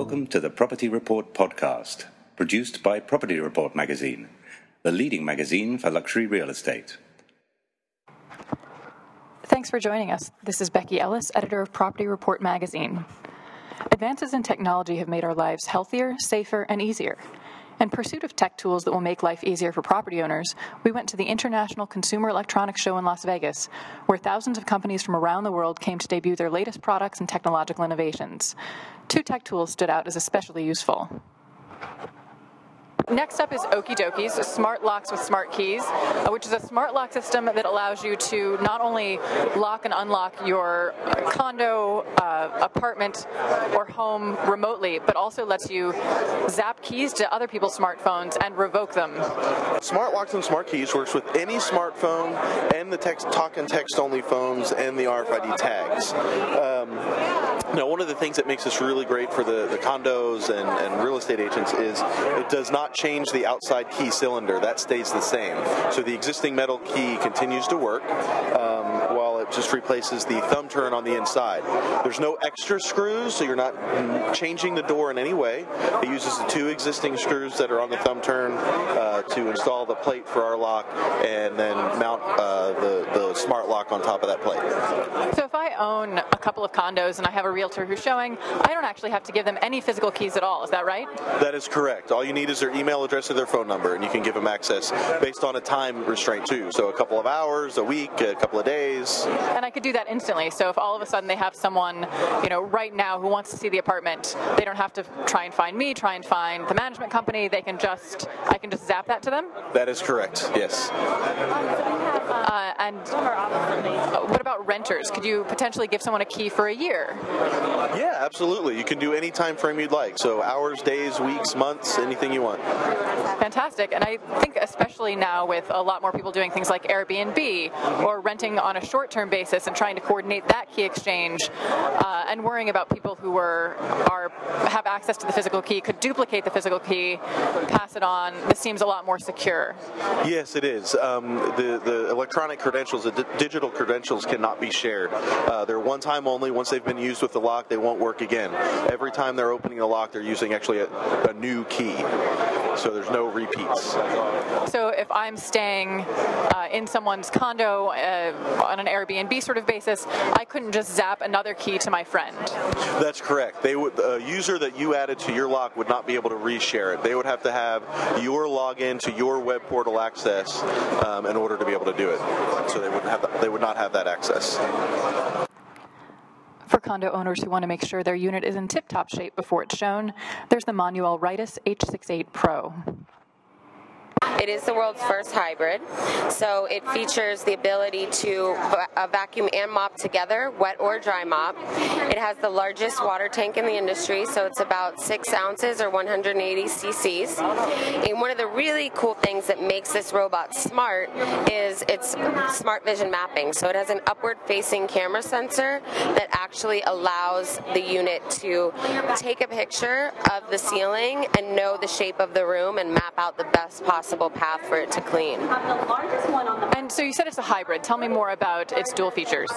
to the Property Report podcast, produced by Property Report magazine, the leading magazine for luxury real estate. Thanks for joining us. This is Becky Ellis, editor of Property Report magazine. Advances in technology have made our lives healthier, safer, and easier. In pursuit of tech tools that will make life easier for property owners, we went to the International Consumer Electronics Show in Las Vegas, where thousands of companies from around the world came to debut their latest products and technological innovations. Two tech tools stood out as especially useful. Next up is Okidokeys, smart locks with smart keys, uh, which is a smart lock system that allows you to not only lock and unlock your condo, uh, apartment, or home remotely, but also lets you zap keys to other people's smartphones and revoke them. Smart locks and smart keys works with any smartphone and the text talk and text only phones and the RFID tags. Um, now, one of the things that makes this really great for the, the condos and, and real estate agents is it does not change the outside key cylinder. That stays the same. So the existing metal key continues to work. Um, while it just replaces the thumb turn on the inside. There's no extra screws, so you're not changing the door in any way. It uses the two existing screws that are on the thumb turn uh, to install the plate for our lock and then mount uh, the, the smart lock on top of that plate. So if own a couple of condos and I have a realtor who's showing, I don't actually have to give them any physical keys at all. Is that right? That is correct. All you need is their email address or their phone number, and you can give them access based on a time restraint too. So a couple of hours, a week, a couple of days. And I could do that instantly. So if all of a sudden they have someone, you know, right now who wants to see the apartment, they don't have to try and find me, try and find the management company. They can just, I can just zap that to them. That is correct. Yes. Uh, and uh, what about renters? Could you potentially give someone a key for a year? Yeah, absolutely. You can do any time frame you'd like. So hours, days, weeks, months, anything you want. Fantastic. And I think especially now with a lot more people doing things like Airbnb or renting on a short-term basis and trying to coordinate that key exchange uh, and worrying about people who are are have access to the physical key could duplicate the physical key, pass it on. This seems a lot more secure. Yes, it is. Um, the the electronic credentials, the d- digital credentials, cannot be shared. Uh, they're one time only. Once they've been used with the lock, they won't work again. Every time they're opening a lock, they're using actually a, a new key. So there's no repeats. So if I'm staying uh, in someone's condo uh, on an Airbnb sort of basis, I couldn't just zap another key to my friend. That's correct. They would a user that you added to your lock would not be able to reshare it. They would have to have your login to your web portal access um, in order to be able to do it. So they would have they would not have that access. For condo owners who want to make sure their unit is in tip-top shape before it's shown, there's the Moneual Rydis H68 Pro. It is the world's first hybrid, so it features the ability to uh, vacuum and mop together, wet or dry mop. It has the largest water tank in the industry, so it's about six ounces or 180 cc's. And one of the really cool things that makes this robot smart is its smart vision mapping. So it has an upward facing camera sensor that actually allows the unit to take a picture of the ceiling and know the shape of the room and map out the best possible path for it to clean. And so you said it's a hybrid. Tell me more about its dual features.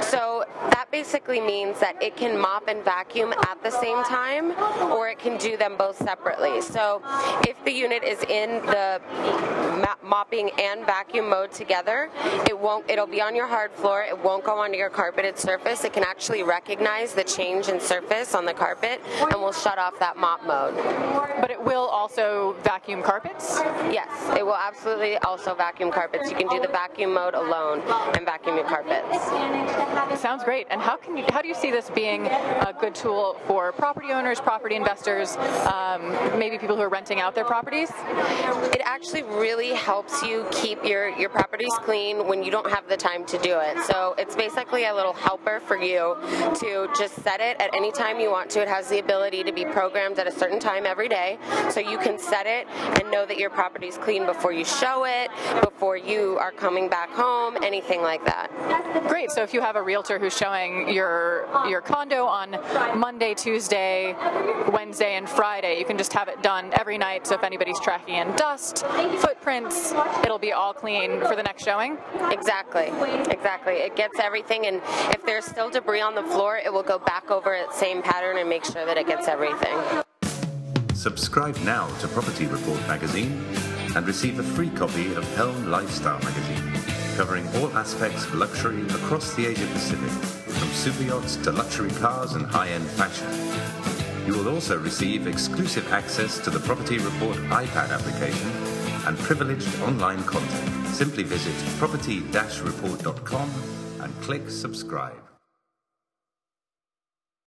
So that basically means that it can mop and vacuum at the same time, or it can do them both separately. So if the unit is in the mopping and vacuum mode together, it won't. It'll be on your hard floor. It won't go onto your carpeted surface. It can actually recognize the change in surface on the carpet and will shut off that mop mode. But it will also vacuum carpets. Yes, it will absolutely also vacuum carpets. You can do the vacuum mode alone and vacuum your carpets. Sounds great. And how can you, how do you see this being a good tool for property owners, property investors, um, maybe people who are renting out their properties? It actually really helps you keep your your properties clean when you don't have the time to do it. So it's basically a little helper for you to just set it at any time you want to. It has the ability to be programmed at a certain time every day, so you can set it and know that your property's clean before you show it, before you are coming back home, anything like that. Great. So if you have a realtor who's showing your your condo on Monday, Tuesday, Wednesday, and Friday, you can just have it done every night. So if anybody's tracking in dust, footprints, it'll be all clean for the next showing. Exactly. Exactly. It gets everything, and if there's still debris on the floor, it will go back over its same pattern and make sure that it gets everything. Subscribe now to Property Report magazine and receive a free copy of Helm Lifestyle magazine, covering all aspects of luxury across the Asia Pacific, from super yachts to luxury cars and high end fashion. You will also receive exclusive access to the Property Report iPad application and privileged online content. Simply visit property-report.com and click subscribe.